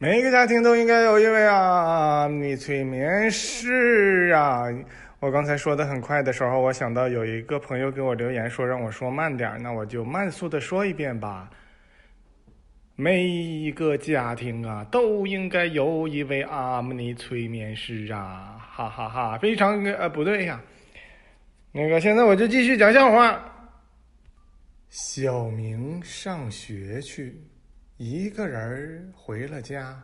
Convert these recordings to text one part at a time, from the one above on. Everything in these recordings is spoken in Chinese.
每一个家庭都应该有一位啊，你催眠师啊。我刚才说的很快的时候，我想到有一个朋友给我留言说让我说慢点，那我就慢速的说一遍吧。每一个家庭啊，都应该有一位阿姆尼催眠师啊，哈哈哈！非常呃不对呀，那个现在我就继续讲笑话。小明上学去。一个人回了家，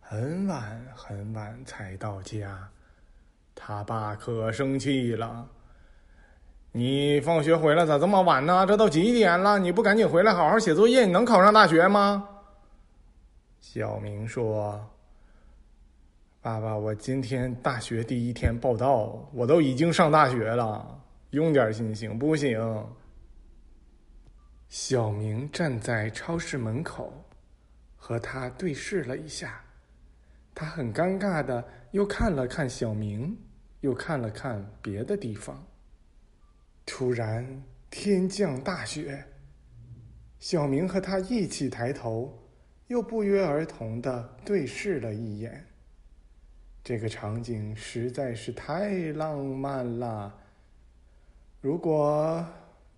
很晚很晚才到家，他爸可生气了。你放学回来咋这么晚呢？这都几点了？你不赶紧回来好好写作业，你能考上大学吗？小明说：“爸爸，我今天大学第一天报道，我都已经上大学了，用点心行不行？”小明站在超市门口，和他对视了一下。他很尴尬的又看了看小明，又看了看别的地方。突然，天降大雪。小明和他一起抬头，又不约而同的对视了一眼。这个场景实在是太浪漫了。如果……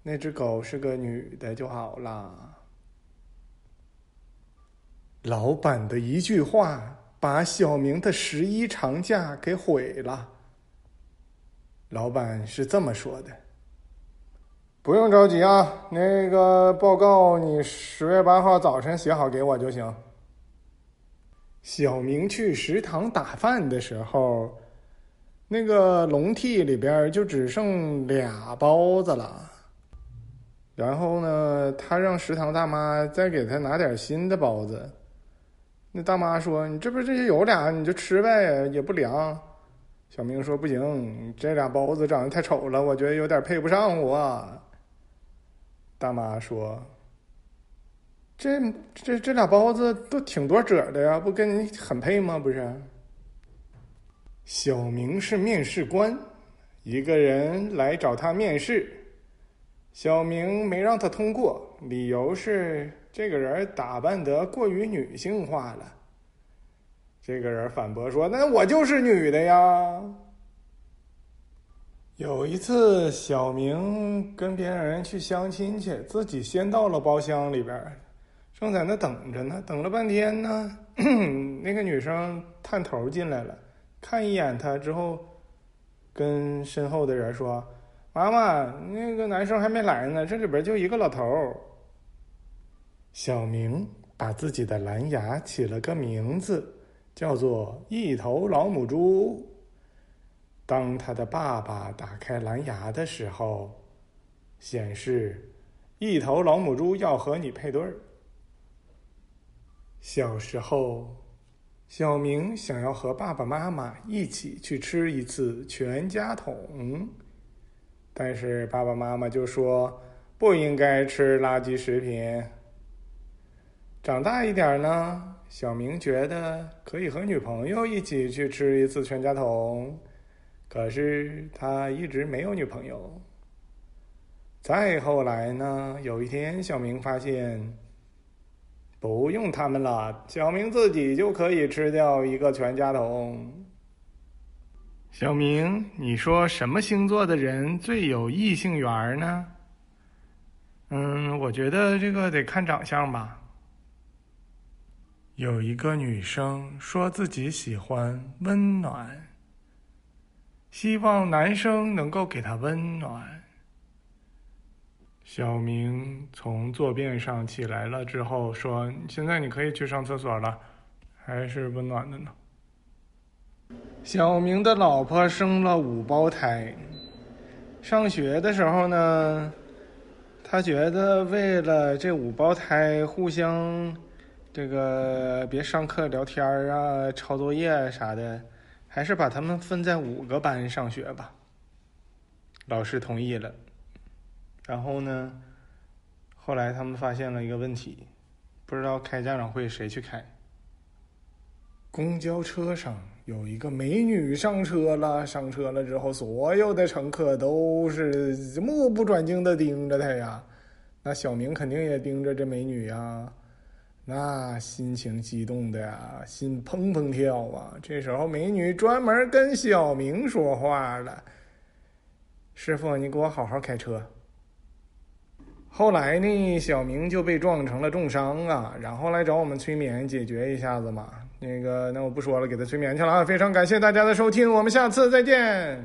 那只狗是个女的就好了。老板的一句话把小明的十一长假给毁了。老板是这么说的：“不用着急啊，那个报告你十月八号早晨写好给我就行。”小明去食堂打饭的时候，那个笼屉里边就只剩俩包子了。然后呢，他让食堂大妈再给他拿点新的包子。那大妈说：“你这不是这些有俩，你就吃呗，也不凉。”小明说：“不行，这俩包子长得太丑了，我觉得有点配不上我。”大妈说：“这这这俩包子都挺多褶的呀，不跟你很配吗？不是？”小明是面试官，一个人来找他面试。小明没让他通过，理由是这个人打扮得过于女性化了。这个人反驳说：“那我就是女的呀。”有一次，小明跟别人去相亲去，自己先到了包厢里边，正在那等着呢。等了半天呢，那个女生探头进来了，看一眼他之后，跟身后的人说。妈妈，那个男生还没来呢，这里边就一个老头儿。小明把自己的蓝牙起了个名字，叫做“一头老母猪”。当他的爸爸打开蓝牙的时候，显示“一头老母猪要和你配对儿”。小时候，小明想要和爸爸妈妈一起去吃一次全家桶。但是爸爸妈妈就说不应该吃垃圾食品。长大一点呢，小明觉得可以和女朋友一起去吃一次全家桶，可是他一直没有女朋友。再后来呢，有一天小明发现不用他们了，小明自己就可以吃掉一个全家桶。小明，你说什么星座的人最有异性缘呢？嗯，我觉得这个得看长相吧。有一个女生说自己喜欢温暖，希望男生能够给她温暖。小明从坐便上起来了之后说：“现在你可以去上厕所了，还是温暖的呢。”小明的老婆生了五胞胎。上学的时候呢，他觉得为了这五胞胎互相这个别上课聊天啊、抄作业啥的，还是把他们分在五个班上学吧。老师同意了。然后呢，后来他们发现了一个问题，不知道开家长会谁去开。公交车上有一个美女上车了，上车了之后，所有的乘客都是目不转睛的盯着她呀。那小明肯定也盯着这美女呀。那心情激动的呀，心砰砰跳啊！这时候美女专门跟小明说话了：“师傅，你给我好好开车。”后来呢，小明就被撞成了重伤啊，然后来找我们催眠解决一下子嘛。那个，那我不说了，给他催眠去了啊！非常感谢大家的收听，我们下次再见。